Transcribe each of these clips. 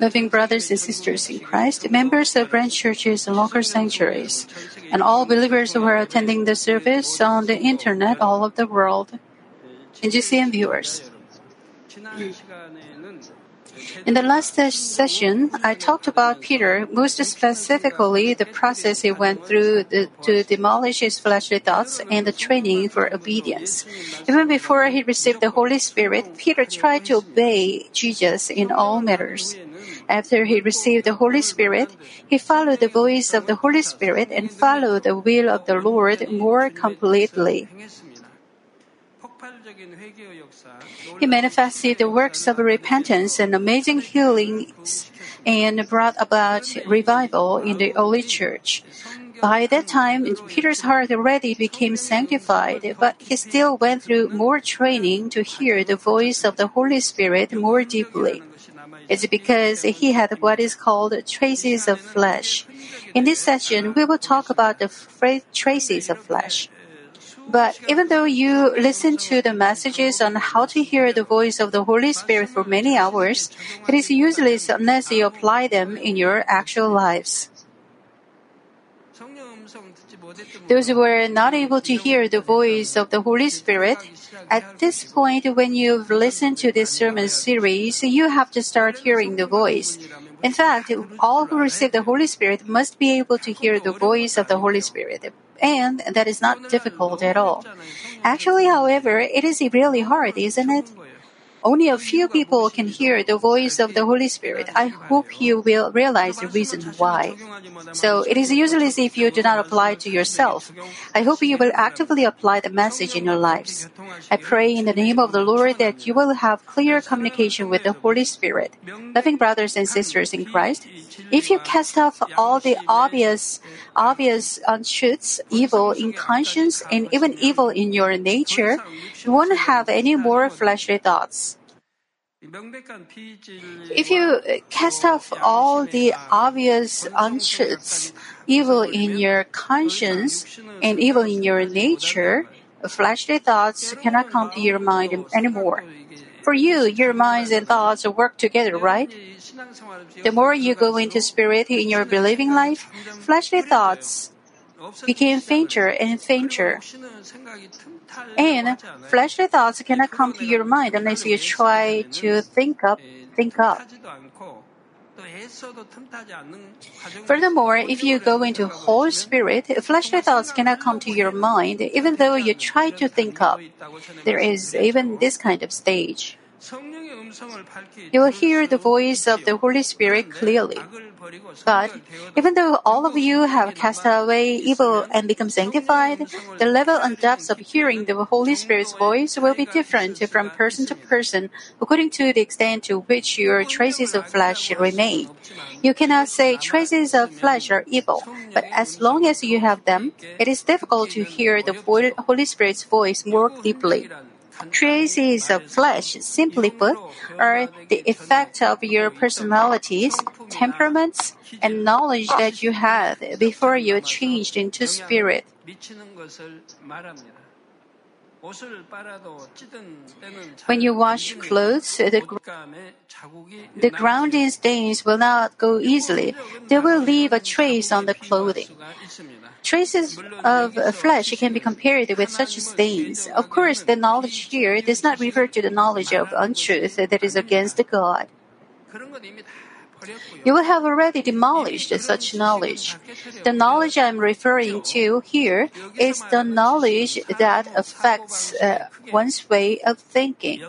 Loving brothers and sisters in Christ, members of branch churches and local sanctuaries, and all believers who are attending the service on the internet all over the world, and GCN viewers. In the last session, I talked about Peter, most specifically the process he went through the, to demolish his fleshly thoughts and the training for obedience. Even before he received the Holy Spirit, Peter tried to obey Jesus in all matters. After he received the Holy Spirit, he followed the voice of the Holy Spirit and followed the will of the Lord more completely. He manifested the works of repentance and amazing healings and brought about revival in the early church. By that time, Peter's heart already became sanctified, but he still went through more training to hear the voice of the Holy Spirit more deeply. It's because he had what is called traces of flesh. In this session, we will talk about the traces of flesh. But even though you listen to the messages on how to hear the voice of the Holy Spirit for many hours, it is useless unless you apply them in your actual lives. Those who were not able to hear the voice of the Holy Spirit, at this point when you've listened to this sermon series, you have to start hearing the voice. In fact, all who receive the Holy Spirit must be able to hear the voice of the Holy Spirit. And that is not difficult at all. Actually, however, it is really hard, isn't it? Only a few people can hear the voice of the Holy Spirit. I hope you will realize the reason why. So it is useless if you do not apply to yourself. I hope you will actively apply the message in your lives. I pray in the name of the Lord that you will have clear communication with the Holy Spirit. Loving brothers and sisters in Christ, if you cast off all the obvious, obvious untruths, evil in conscience, and even evil in your nature, you won't have any more fleshly thoughts. If you cast off all the obvious untruths, evil in your conscience, and evil in your nature, fleshly thoughts cannot come to your mind anymore. For you, your minds and thoughts work together, right? The more you go into spirit in your believing life, fleshly thoughts became fainter and fainter. And fleshly thoughts cannot come to your mind unless you try to think up, think up. Furthermore, if you go into whole spirit, fleshly thoughts cannot come to your mind even though you try to think up. There is even this kind of stage. You will hear the voice of the Holy Spirit clearly. But even though all of you have cast away evil and become sanctified, the level and depth of hearing the Holy Spirit's voice will be different from person to person according to the extent to which your traces of flesh remain. You cannot say traces of flesh are evil, but as long as you have them, it is difficult to hear the Holy Spirit's voice more deeply. Traces of flesh, simply put, are the effect of your personalities, temperaments, and knowledge that you had before you changed into spirit. When you wash clothes, the, the grounding stains will not go easily. They will leave a trace on the clothing. Traces of flesh can be compared with such stains. Of course, the knowledge here does not refer to the knowledge of untruth that is against God. You will have already demolished such knowledge. The knowledge I'm referring to here is the knowledge that affects uh, one's way of thinking.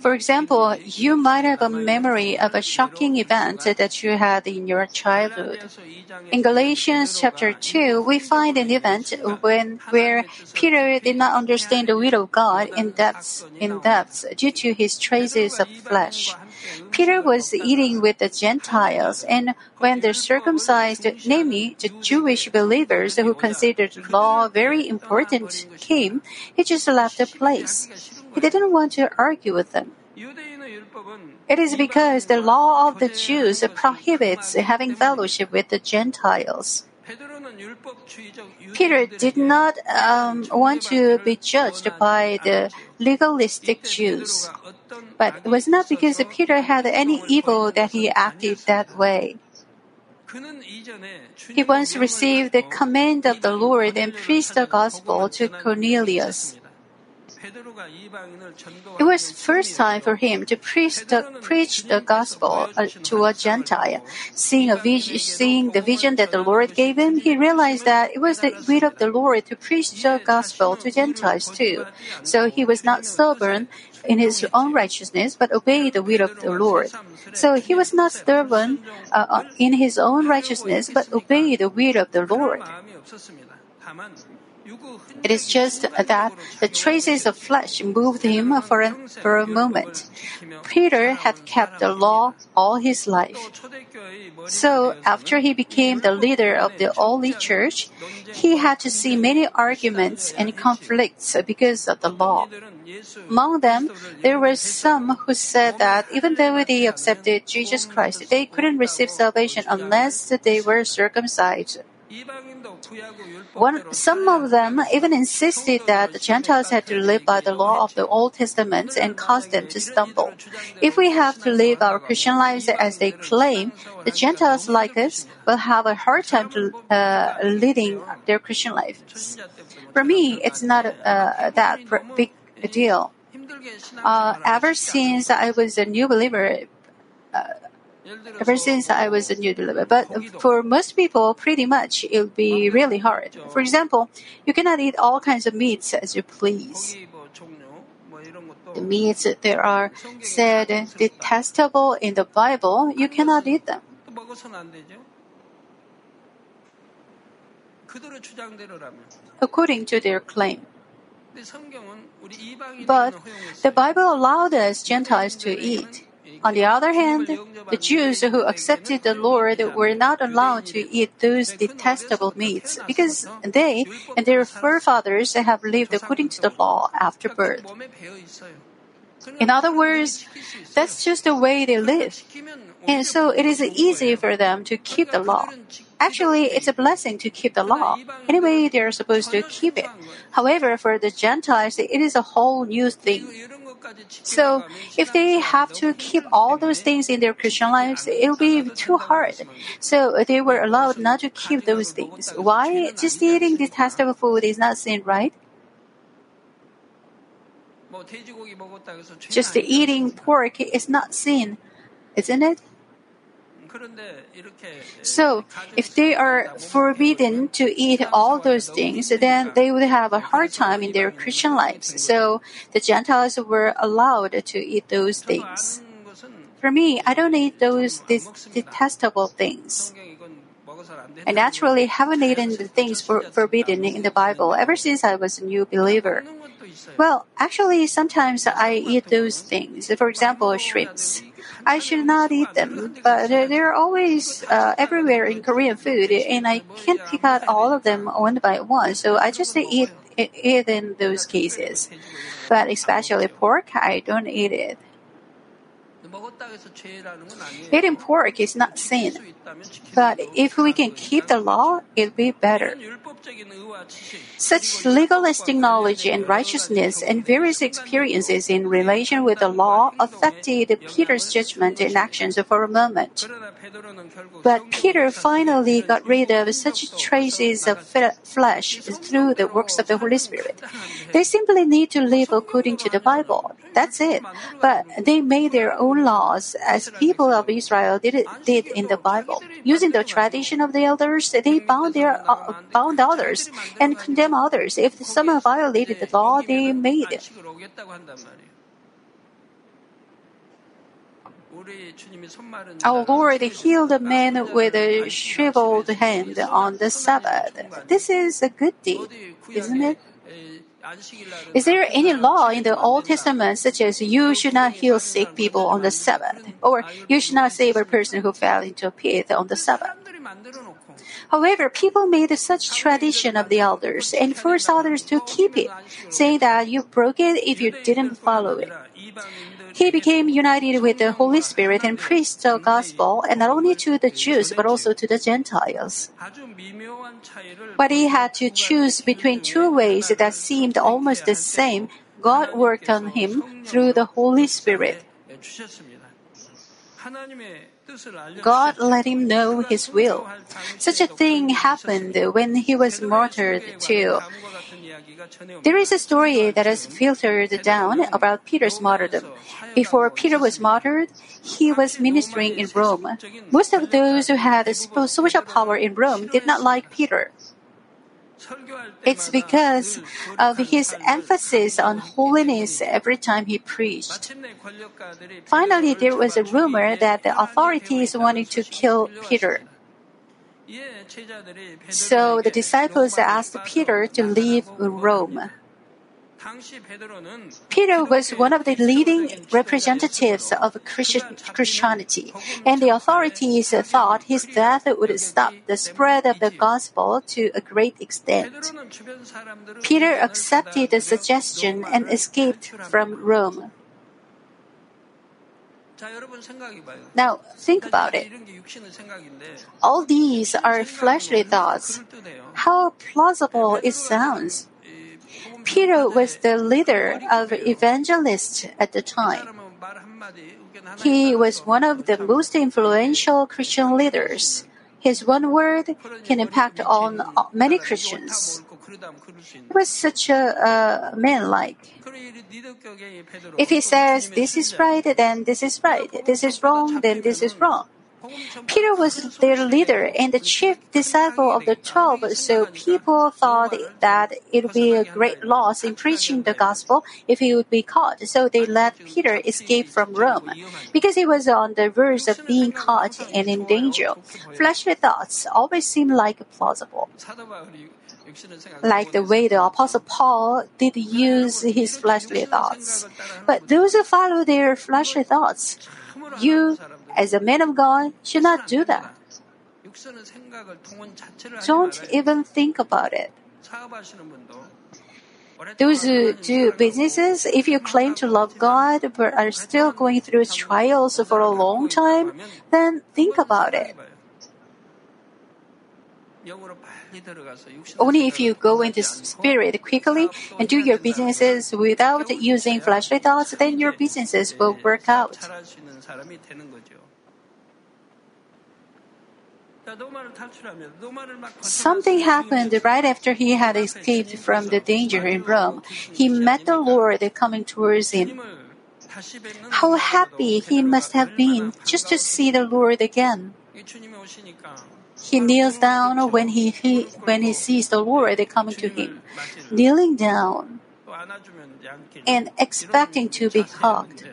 For example, you might have a memory of a shocking event that you had in your childhood. In Galatians chapter 2, we find an event when, where Peter did not understand the will of God in depth, in depth due to his traces of flesh. Peter was eating with the Gentiles, and when the circumcised, namely the Jewish believers who considered law very important, came, he just left the place. He didn't want to argue with them. It is because the law of the Jews prohibits having fellowship with the Gentiles. Peter did not um, want to be judged by the legalistic Jews. But it was not because Peter had any evil that he acted that way. He once received the command of the Lord and preached the gospel to Cornelius. It was first time for him to preach the, preach the gospel uh, to a Gentile. Seeing, a vision, seeing the vision that the Lord gave him, he realized that it was the will of the Lord to preach the gospel to Gentiles too. So he was not stubborn in his own righteousness, but obeyed the will of the Lord. So he was not stubborn uh, uh in his own righteousness, but obeyed the will of the Lord. It is just that the traces of flesh moved him for a, for a moment. Peter had kept the law all his life. So, after he became the leader of the early church, he had to see many arguments and conflicts because of the law. Among them, there were some who said that even though they accepted Jesus Christ, they couldn't receive salvation unless they were circumcised. One, some of them even insisted that the Gentiles had to live by the law of the Old Testament and caused them to stumble. If we have to live our Christian lives as they claim, the Gentiles like us will have a hard time to, uh, leading their Christian lives. For me, it's not uh, that big a deal. Uh, ever since I was a new believer, ever since I was a new believer. But for most people, pretty much it'll be really hard. For example, you cannot eat all kinds of meats as you please. The meats that are said detestable in the Bible, you cannot eat them. According to their claim. But the Bible allowed us Gentiles to eat. On the other hand, the Jews who accepted the Lord were not allowed to eat those detestable meats because they and their forefathers have lived according to the law after birth. In other words, that's just the way they live. And so it is easy for them to keep the law. Actually, it's a blessing to keep the law. Anyway, they're supposed to keep it. However, for the Gentiles, it is a whole new thing. So, if they have to keep all those things in their Christian lives, it will be too hard. So, they were allowed not to keep those things. Why? Just eating detestable food is not sin, right? Just eating pork is not sin, isn't it? So, if they are forbidden to eat all those things, then they would have a hard time in their Christian lives. So, the Gentiles were allowed to eat those things. For me, I don't eat those detestable things. I naturally haven't eaten the things for, forbidden in the Bible ever since I was a new believer. Well, actually, sometimes I eat those things. For example, shrimps. I should not eat them, but they're always uh, everywhere in Korean food, and I can't pick out all of them one by one. So I just eat it in those cases. But especially pork, I don't eat it. Eating pork is not sin, but if we can keep the law, it'll be better. Such legalistic knowledge and righteousness and various experiences in relation with the law affected Peter's judgment and actions for a moment. But Peter finally got rid of such traces of flesh through the works of the Holy Spirit. They simply need to live according to the Bible. That's it. But they made their own laws as people of Israel did, did in the Bible. Using the tradition of the elders, they bound their uh, bound others and condemn others. If someone violated the law they made. Our Lord healed a man with a shriveled hand on the Sabbath. This is a good deed, isn't it? Is there any law in the Old Testament such as you should not heal sick people on the Sabbath, or you should not save a person who fell into a pit on the Sabbath? However, people made such tradition of the elders and forced others to keep it, saying that you broke it if you didn't follow it. He became united with the Holy Spirit and preached the gospel, and not only to the Jews but also to the Gentiles. But he had to choose between two ways that seemed almost the same. God worked on him through the Holy Spirit. God let him know his will. Such a thing happened when he was martyred too. There is a story that is filtered down about Peter's martyrdom. Before Peter was martyred, he was ministering in Rome. Most of those who had social power in Rome did not like Peter. It's because of his emphasis on holiness every time he preached. Finally, there was a rumor that the authorities wanted to kill Peter. So the disciples asked Peter to leave Rome. Peter was one of the leading representatives of Christianity, and the authorities thought his death would stop the spread of the gospel to a great extent. Peter accepted the suggestion and escaped from Rome. Now, think about it. All these are fleshly thoughts. How plausible it sounds. Peter was the leader of evangelists at the time. He was one of the most influential Christian leaders. His one word can impact on many Christians. He was such a, a man like. If he says this is right, then this is right. This is wrong, then this is wrong. Peter was their leader and the chief disciple of the twelve, so people thought that it would be a great loss in preaching the gospel if he would be caught. So they let Peter escape from Rome because he was on the verge of being caught and in danger. Fleshly thoughts always seem like plausible. Like the way the Apostle Paul did use his fleshly thoughts. But those who follow their fleshly thoughts, you as a man of God, should not do that. Don't even think about it. Those who do businesses, if you claim to love God but are still going through trials for a long time, then think about it. Only if you go into spirit quickly and do your businesses without using fleshly thoughts, then your businesses will work out. Something happened right after he had escaped from the danger in Rome. He met the Lord coming towards him. How happy he must have been just to see the Lord again. He kneels down when he, he when he sees the Lord coming to him, kneeling down and expecting to be hugged.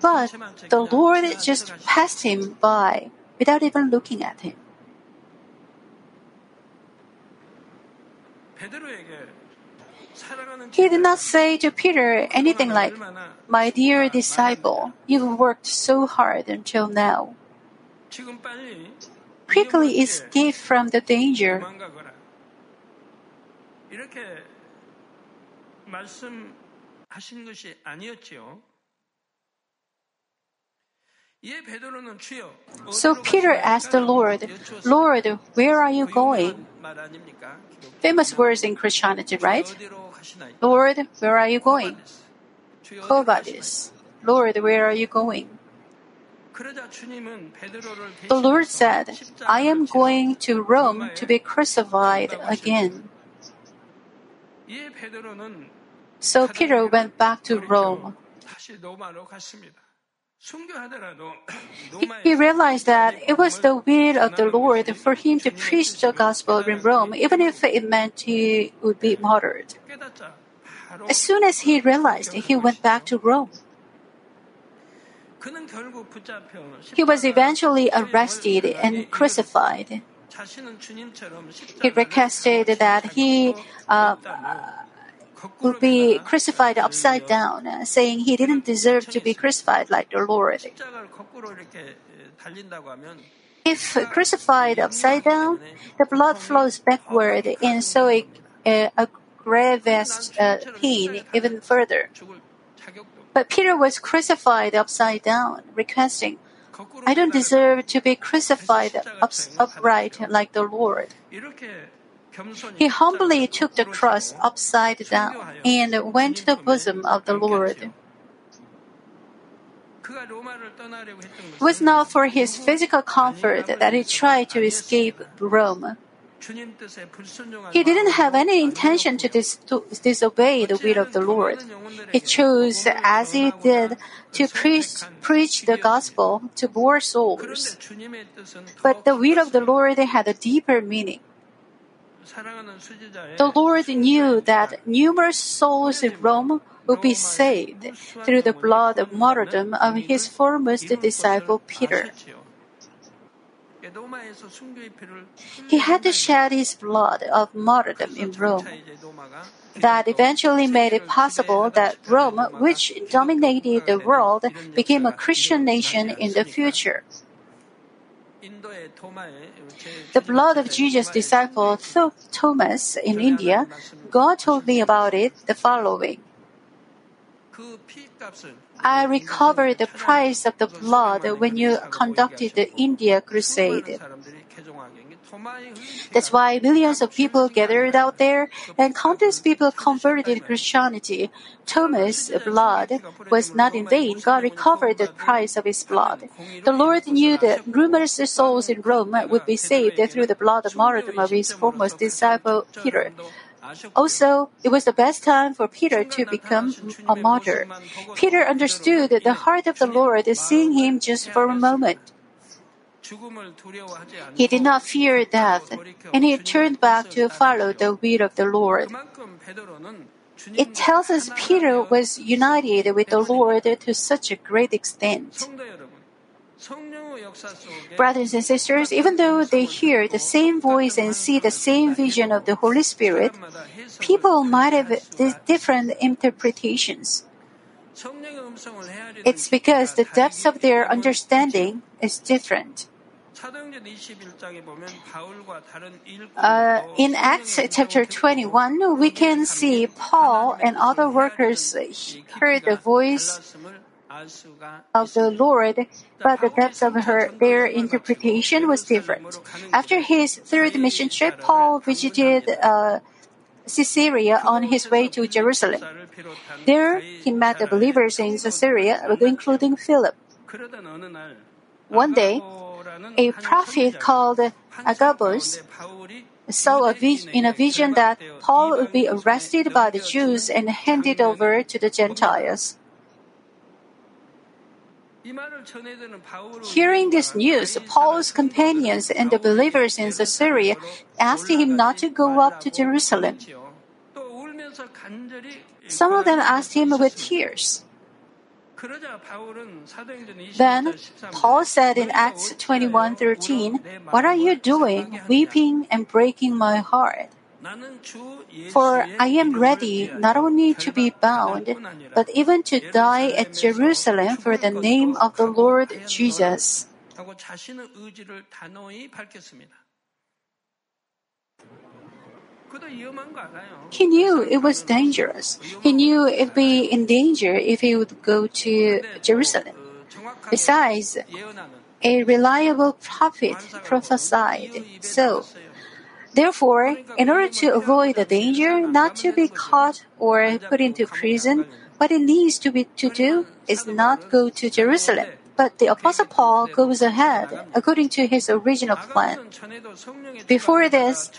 But the Lord just passed him by without even looking at him. He did not say to Peter anything like, My dear disciple, you've worked so hard until now. Quickly escape from the danger. So Peter asked the Lord, Lord, where are you going? Famous words in Christianity, right? Lord, where are you going? Quo vadis. Lord, where are you going? The Lord said, I am going to Rome to be crucified again. So Peter went back to Rome. He realized that it was the will of the Lord for him to preach the gospel in Rome, even if it meant he would be martyred. As soon as he realized, he went back to Rome. He was eventually arrested and crucified. He requested that he uh, would be crucified upside down, saying he didn't deserve to be crucified like the Lord. If crucified upside down, the blood flows backward and so it uh, aggravates uh, pain even further. But Peter was crucified upside down, requesting, I don't deserve to be crucified up, upright like the Lord. He humbly took the cross upside down and went to the bosom of the Lord. It was not for his physical comfort that he tried to escape Rome. He didn't have any intention to, dis- to, disobey the will of the Lord. He chose, as he did, to preach, preach the gospel to more souls. But the will of the Lord had a deeper meaning. The Lord knew that numerous souls in Rome would be saved through the blood of martyrdom of his foremost disciple Peter. He had to shed his blood of martyrdom in Rome. That eventually made it possible that Rome, which dominated the world, became a Christian nation in the future. The blood of Jesus' disciple Thomas in India, God told me about it the following. I recovered the price of the blood when you conducted the India crusade. That's why millions of people gathered out there and countless people converted to Christianity. Thomas' blood was not in vain. God recovered the price of his blood. The Lord knew that numerous souls in Rome would be saved through the blood martyrdom of his foremost disciple Peter. Also, it was the best time for Peter to become a martyr. Peter understood the heart of the Lord seeing him just for a moment. He did not fear death, and he turned back to follow the will of the Lord. It tells us Peter was united with the Lord to such a great extent. Brothers and sisters, even though they hear the same voice and see the same vision of the Holy Spirit, people might have different interpretations. It's because the depth of their understanding is different. Uh, in Acts chapter 21, we can see Paul and other workers heard the voice of the Lord, but the depth of her, their interpretation was different. After his third mission trip, Paul visited uh, Caesarea on his way to Jerusalem. There, he met the believers in Caesarea, including Philip. One day, a prophet called Agabus saw a vis- in a vision that Paul would be arrested by the Jews and handed over to the Gentiles. Hearing this news, Paul's companions and the believers in Caesarea asked him not to go up to Jerusalem. Some of them asked him with tears. Then Paul said in Acts 21:13, "What are you doing, weeping and breaking my heart? For I am ready not only to be bound, but even to die at Jerusalem for the name of the Lord Jesus." He knew it was dangerous. He knew it'd be in danger if he would go to Jerusalem. Besides, a reliable prophet prophesied so. Therefore, in order to avoid the danger not to be caught or put into prison, what it needs to be to do is not go to Jerusalem. But the Apostle Paul goes ahead according to his original plan. Before this,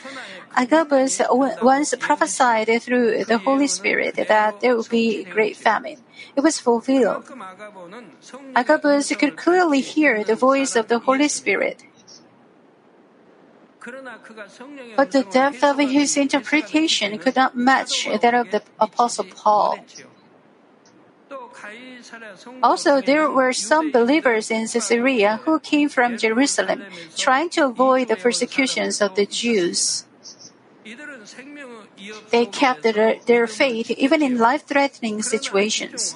Agabus once prophesied through the Holy Spirit that there would be a great famine. It was fulfilled. Agabus could clearly hear the voice of the Holy Spirit. But the depth of his interpretation could not match that of the Apostle Paul. Also, there were some believers in Caesarea who came from Jerusalem, trying to avoid the persecutions of the Jews. They kept their, faith even in life threatening situations.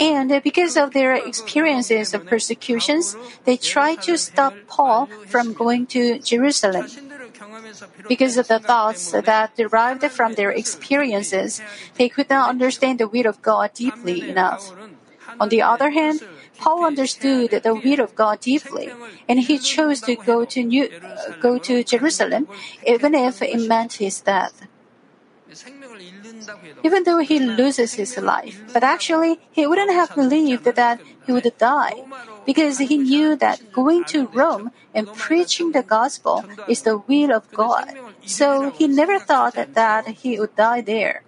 And because of their experiences of persecutions, they tried to stop Paul from going to Jerusalem. Because of the thoughts that derived from their experiences, they could not understand the will of God deeply enough. On the other hand, Paul understood the will of God deeply, and he chose to go to, New, uh, go to Jerusalem, even if it meant his death. Even though he loses his life, but actually he wouldn't have believed that he would die, because he knew that going to Rome and preaching the gospel is the will of God. So he never thought that he would die there.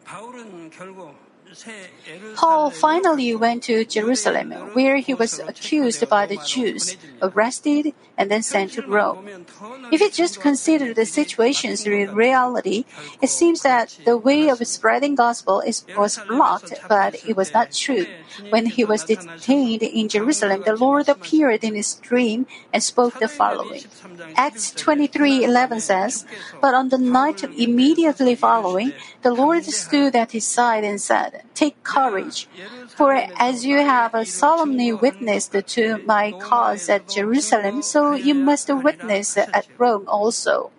Paul finally went to Jerusalem, where he was accused by the Jews, arrested, and then sent to Rome. If you just consider the situations in reality, it seems that the way of spreading gospel is, was blocked, but it was not true. When he was detained in Jerusalem, the Lord appeared in his dream and spoke the following. Acts 23:11 says, "But on the night immediately following, the Lord stood at his side and said, take courage. For as you have solemnly witnessed to my cause at Jerusalem, so you must witness at Rome also.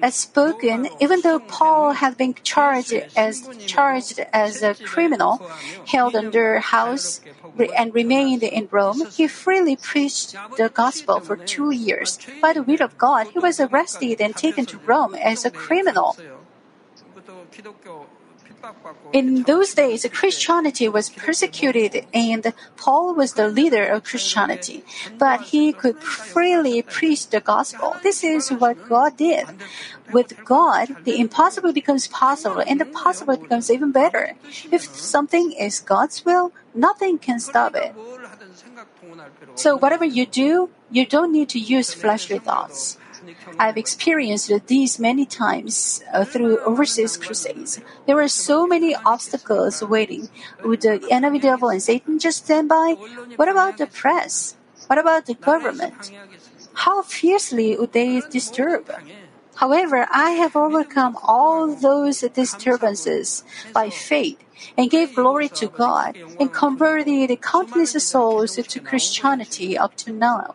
As spoken, even though Paul had been charged as charged as a criminal, held under house, and remained in Rome, he freely preached the gospel for two years. By the will of God, he was arrested and taken to Rome as a criminal. In those days, Christianity was persecuted and Paul was the leader of Christianity, but he could freely preach the gospel. This is what God did. With God, the impossible becomes possible and the possible becomes even better. If something is God's will, nothing can stop it. So whatever you do, you don't need to use fleshly thoughts. I've experienced these many times uh, through overseas crusades. There were so many obstacles waiting. Would the enemy devil and Satan just stand by? What about the press? What about the government? How fiercely would they disturb? However, I have overcome all those disturbances by faith and gave glory to God and converted countless souls to Christianity up to now.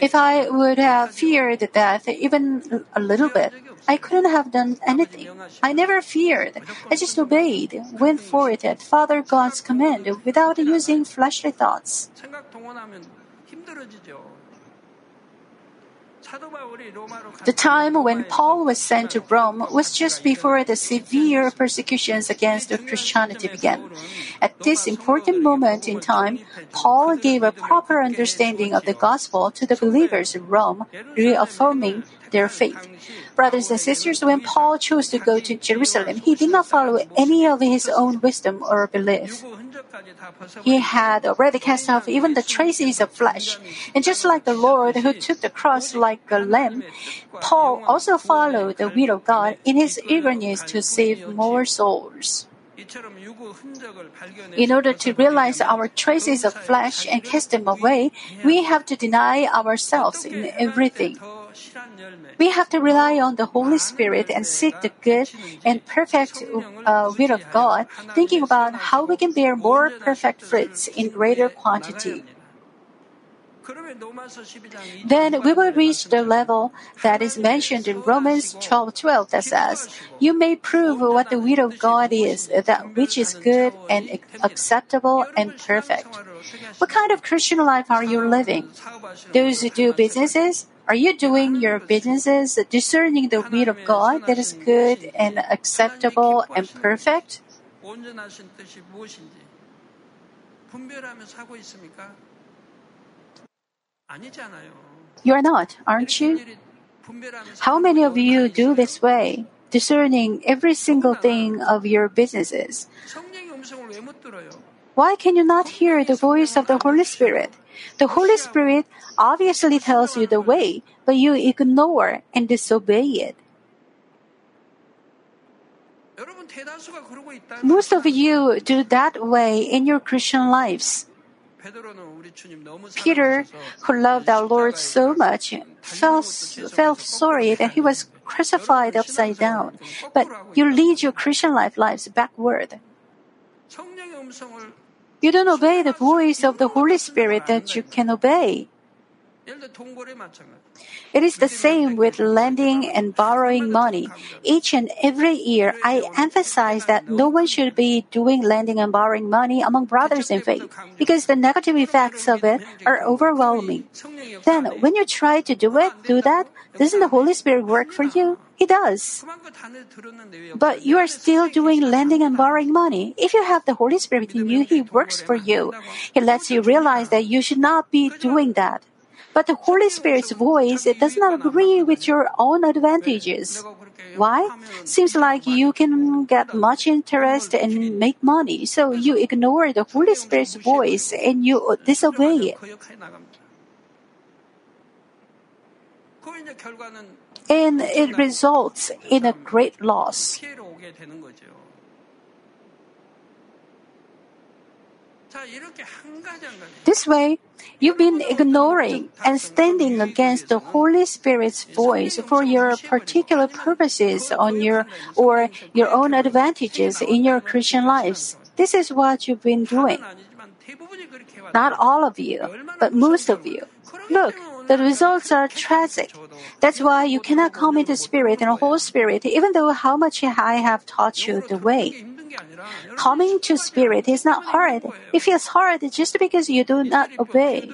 If I would have feared death even a little bit, I couldn't have done anything. I never feared. I just obeyed, went forward at Father God's command without using fleshly thoughts. The time when Paul was sent to Rome was just before the severe persecutions against Christianity began. At this important moment in time, Paul gave a proper understanding of the gospel to the believers in Rome, reaffirming their faith. Brothers and sisters, when Paul chose to go to Jerusalem, he did not follow any of his own wisdom or belief. He had already cast off even the traces of flesh. And just like the Lord who took the cross like a lamb, Paul also followed the will of God in his eagerness to save more souls. In order to realize our traces of flesh and cast them away, we have to deny ourselves in everything. We have to rely on the Holy Spirit and seek the good and perfect uh, will of God, thinking about how we can bear more perfect fruits in greater quantity. Then we will reach the level that is mentioned in Romans 12 12 that says, You may prove what the will of God is, that which is good and acceptable and perfect. What kind of Christian life are you living? Those who do businesses, are you doing your businesses discerning the will of God that is good and acceptable and perfect? You are not, aren't you? How many of you do this way, discerning every single thing of your businesses? Why can you not hear the voice of the Holy Spirit? The Holy Spirit obviously tells you the way, but you ignore and disobey it. Most of you do that way in your Christian lives. Peter, who loved our Lord so much, felt, felt sorry that he was crucified upside down. But you lead your Christian life lives backward you don't obey the voice of the Holy Spirit that you can obey. It is the same with lending and borrowing money. Each and every year, I emphasize that no one should be doing lending and borrowing money among brothers in faith because the negative effects of it are overwhelming. Then, when you try to do it, do that, doesn't the Holy Spirit work for you? He does. But you are still doing lending and borrowing money. If you have the Holy Spirit in you, He works for you. He lets you realize that you should not be doing that. But the Holy Spirit's voice does not agree with your own advantages. Why? Seems like you can get much interest and make money, so you ignore the Holy Spirit's voice and you disobey it. And it results in a great loss. This way, you've been ignoring and standing against the Holy Spirit's voice for your particular purposes on your or your own advantages in your Christian lives. This is what you've been doing. Not all of you, but most of you. Look, the results are tragic. That's why you cannot come into spirit and whole spirit, even though how much I have taught you the way. Coming to spirit is not hard. It feels hard just because you do not obey.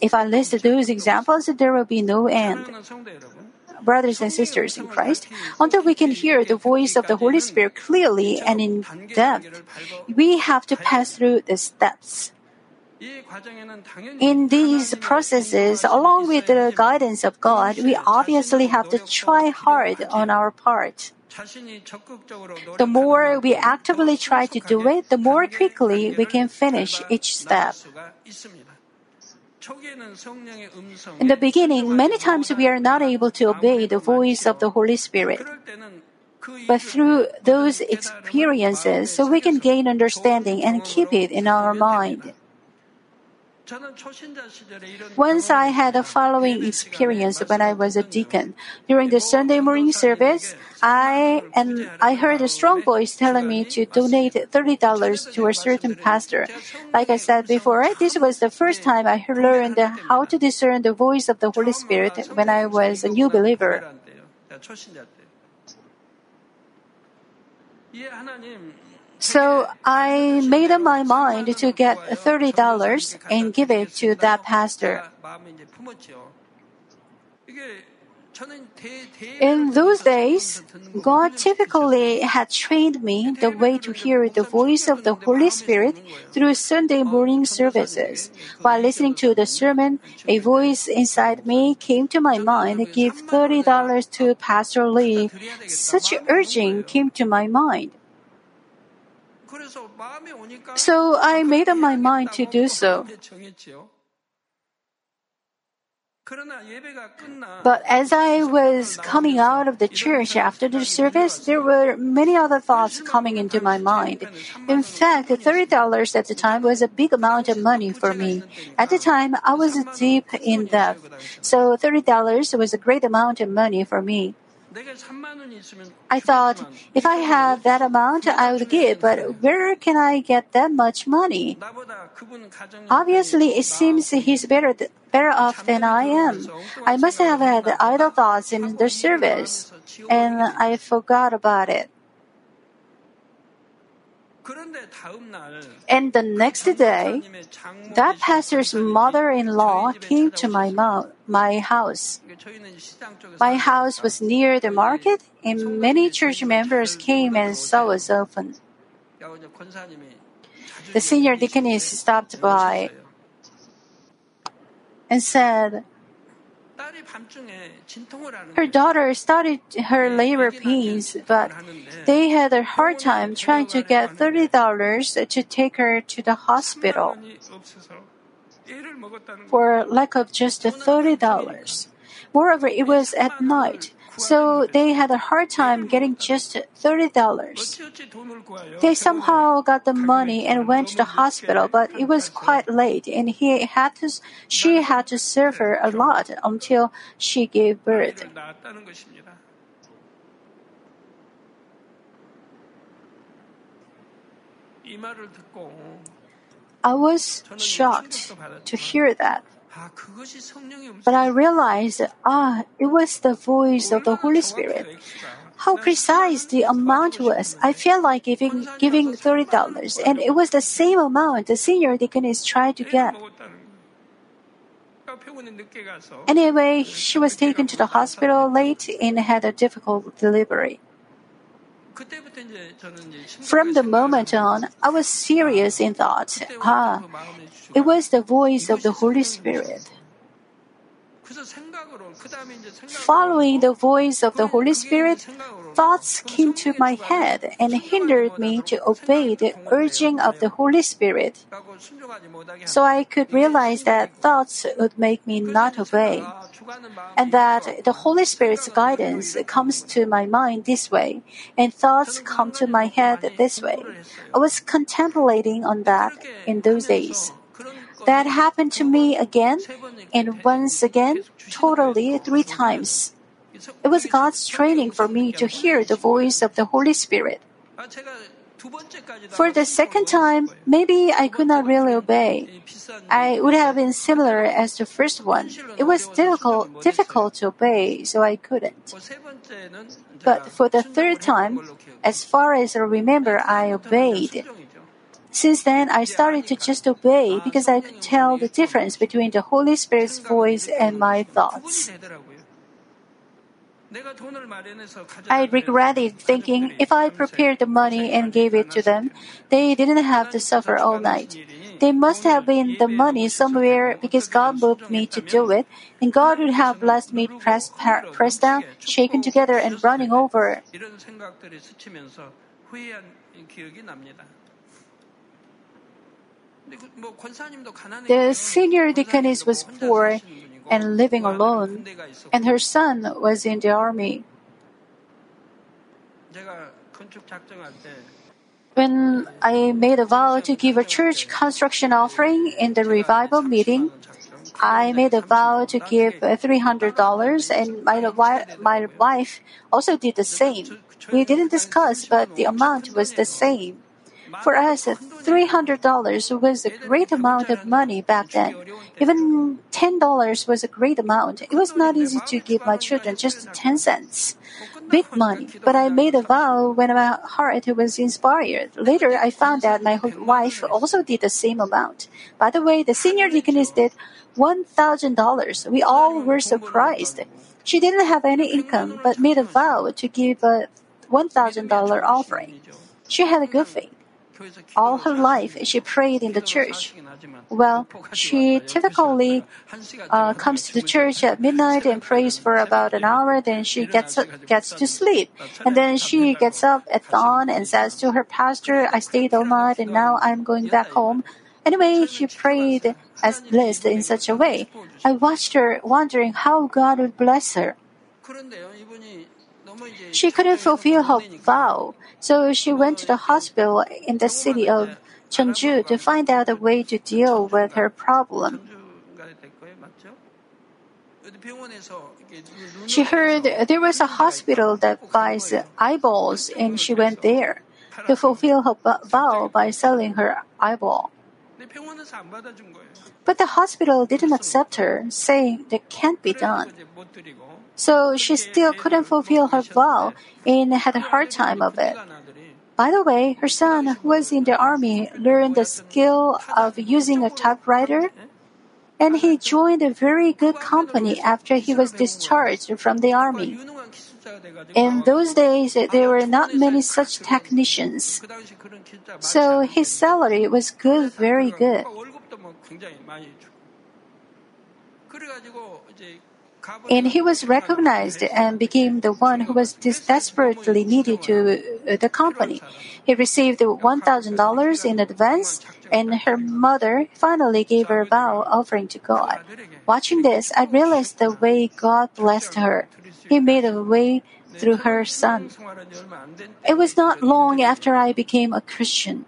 If I list those examples, there will be no end. Brothers and sisters in Christ, until we can hear the voice of the Holy Spirit clearly and in depth, we have to pass through the steps. In these processes, along with the guidance of God, we obviously have to try hard on our part. The more we actively try to do it, the more quickly we can finish each step. In the beginning, many times we are not able to obey the voice of the Holy Spirit. But through those experiences, so we can gain understanding and keep it in our mind. Once I had the following experience when I was a deacon. During the Sunday morning service, I and I heard a strong voice telling me to donate $30 to a certain pastor. Like I said before, this was the first time I learned how to discern the voice of the Holy Spirit when I was a new believer. So I made up my mind to get $30 and give it to that pastor. In those days, God typically had trained me the way to hear the voice of the Holy Spirit through Sunday morning services. While listening to the sermon, a voice inside me came to my mind, give $30 to Pastor Lee. Such urging came to my mind. So I made up my mind to do so. But as I was coming out of the church after the service, there were many other thoughts coming into my mind. In fact, $30 at the time was a big amount of money for me. At the time, I was deep in debt. So $30 was a great amount of money for me. I thought, if I have that amount, I would give, but where can I get that much money? Obviously, it seems he's better, better off than I am. I must have had idle thoughts in the service, and I forgot about it. And the next day, that pastor's mother in law came to my, mo- my house. My house was near the market, and many church members came and saw us open. The senior deaconess stopped by and said, her daughter started her labor pains, but they had a hard time trying to get $30 to take her to the hospital for lack of just $30. Moreover, it was at night. So they had a hard time getting just $30. They somehow got the money and went to the hospital, but it was quite late and he had to, she had to suffer a lot until she gave birth. I was shocked to hear that. But I realized, ah, it was the voice of the Holy Spirit. How precise the amount was. I felt like giving, giving $30, and it was the same amount the senior deaconess tried to get. Anyway, she was taken to the hospital late and had a difficult delivery. From the moment on, I was serious in thought. Ah, it was the voice of the Holy Spirit. Following the voice of the Holy Spirit, thoughts came to my head and hindered me to obey the urging of the Holy Spirit. So I could realize that thoughts would make me not obey, and that the Holy Spirit's guidance comes to my mind this way, and thoughts come to my head this way. I was contemplating on that in those days. That happened to me again and once again, totally three times. It was God's training for me to hear the voice of the Holy Spirit. For the second time, maybe I could not really obey. I would have been similar as the first one. It was difficult, difficult to obey, so I couldn't. But for the third time, as far as I remember, I obeyed. Since then, I started to just obey because I could tell the difference between the Holy Spirit's voice and my thoughts. I regretted thinking if I prepared the money and gave it to them, they didn't have to suffer all night. They must have been the money somewhere because God moved me to do it, and God would have blessed me pressed, pressed down, shaken together, and running over. The senior deaconess was poor and living alone, and her son was in the army. When I made a vow to give a church construction offering in the revival meeting, I made a vow to give $300, and my, my wife also did the same. We didn't discuss, but the amount was the same. For us, $300 was a great amount of money back then. Even $10 was a great amount. It was not easy to give my children just 10 cents. Big money, but I made a vow when my heart was inspired. Later, I found that my wife also did the same amount. By the way, the senior deaconess did $1,000. We all were surprised. She didn't have any income, but made a vow to give a $1,000 offering. She had a good faith. All her life, she prayed in the church. Well, she typically uh, comes to the church at midnight and prays for about an hour. Then she gets gets to sleep, and then she gets up at dawn and says to her pastor, "I stayed all night, and now I'm going back home." Anyway, she prayed as blessed in such a way. I watched her, wondering how God would bless her. She couldn't fulfill her vow, so she went to the hospital in the city of Cheonju to find out a way to deal with her problem. She heard there was a hospital that buys eyeballs and she went there to fulfill her vow by selling her eyeball. But the hospital didn't accept her, saying that can't be done. So she still couldn't fulfill her vow and had a hard time of it. By the way, her son, who was in the army, learned the skill of using a typewriter, and he joined a very good company after he was discharged from the army. In those days, there were not many such technicians. So his salary was good, very good. And he was recognized and became the one who was desperately needed to uh, the company. He received $1,000 in advance, and her mother finally gave her vow offering to God. Watching this, I realized the way God blessed her. He made a way through her son. It was not long after I became a Christian.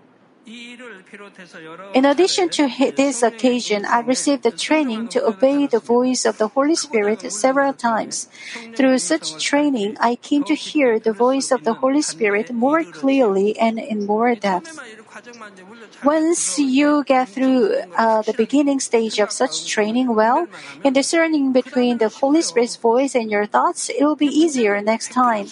In addition to this occasion, I received the training to obey the voice of the Holy Spirit several times. Through such training, I came to hear the voice of the Holy Spirit more clearly and in more depth. Once you get through uh, the beginning stage of such training well, in discerning between the Holy Spirit's voice and your thoughts, it will be easier next time.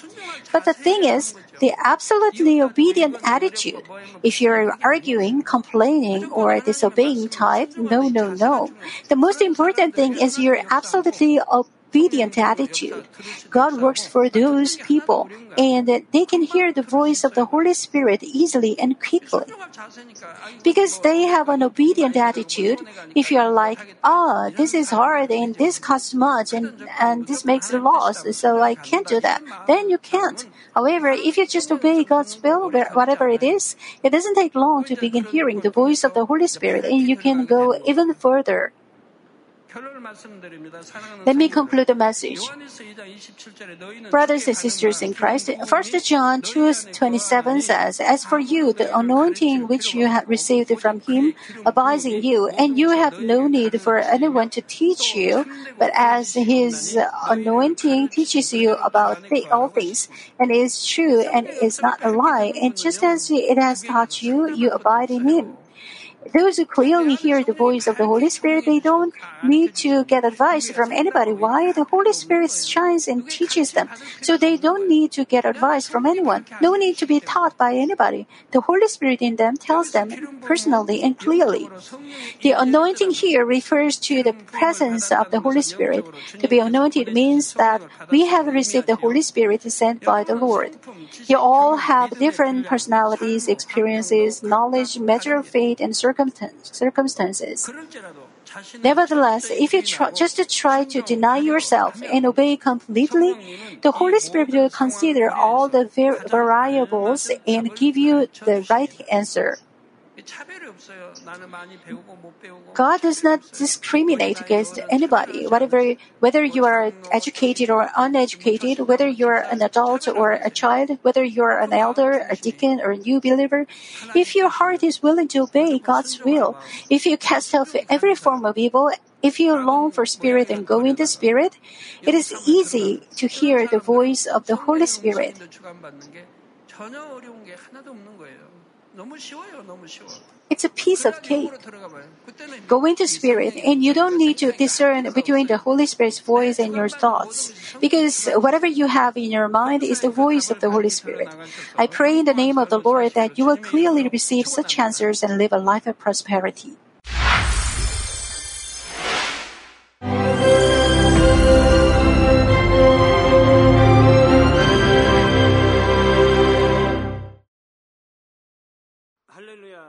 But the thing is, the absolutely obedient attitude. If you're arguing, complaining, or disobeying type, no, no, no. The most important thing is your absolutely obedient attitude. God works for those people, and they can hear the voice of the Holy Spirit easily and quickly. Because they have an obedient attitude, if you are like, ah, oh, this is hard and this costs much and, and this makes a loss, so I can't do that, then you can't. However, if you just obey God's will, whatever it is, it doesn't take long to begin hearing the voice of the Holy Spirit and you can go even further. Let me conclude the message. Brothers and sisters in Christ, 1 John 2:27 says, "As for you, the anointing which you have received from him abides in you, and you have no need for anyone to teach you, but as his anointing teaches you about all things, and is true and is not a lie, and just as it has taught you, you abide in him." Those who clearly hear the voice of the Holy Spirit, they don't need to get advice from anybody. Why? The Holy Spirit shines and teaches them. So they don't need to get advice from anyone. No need to be taught by anybody. The Holy Spirit in them tells them personally and clearly. The anointing here refers to the presence of the Holy Spirit. To be anointed means that we have received the Holy Spirit sent by the Lord. You all have different personalities, experiences, knowledge, measure of faith, and circumstances. Nevertheless, if you try, just try to deny yourself and obey completely, the Holy Spirit will consider all the variables and give you the right answer. God does not discriminate against anybody, whatever, whether you are educated or uneducated, whether you are an adult or a child, whether you are an elder, a deacon, or a new believer. If your heart is willing to obey God's will, if you cast off every form of evil, if you long for spirit and go in the spirit, it is easy to hear the voice of the Holy Spirit. It's a piece of cake. Go into spirit, and you don't need to discern between the Holy Spirit's voice and your thoughts, because whatever you have in your mind is the voice of the Holy Spirit. I pray in the name of the Lord that you will clearly receive such answers and live a life of prosperity.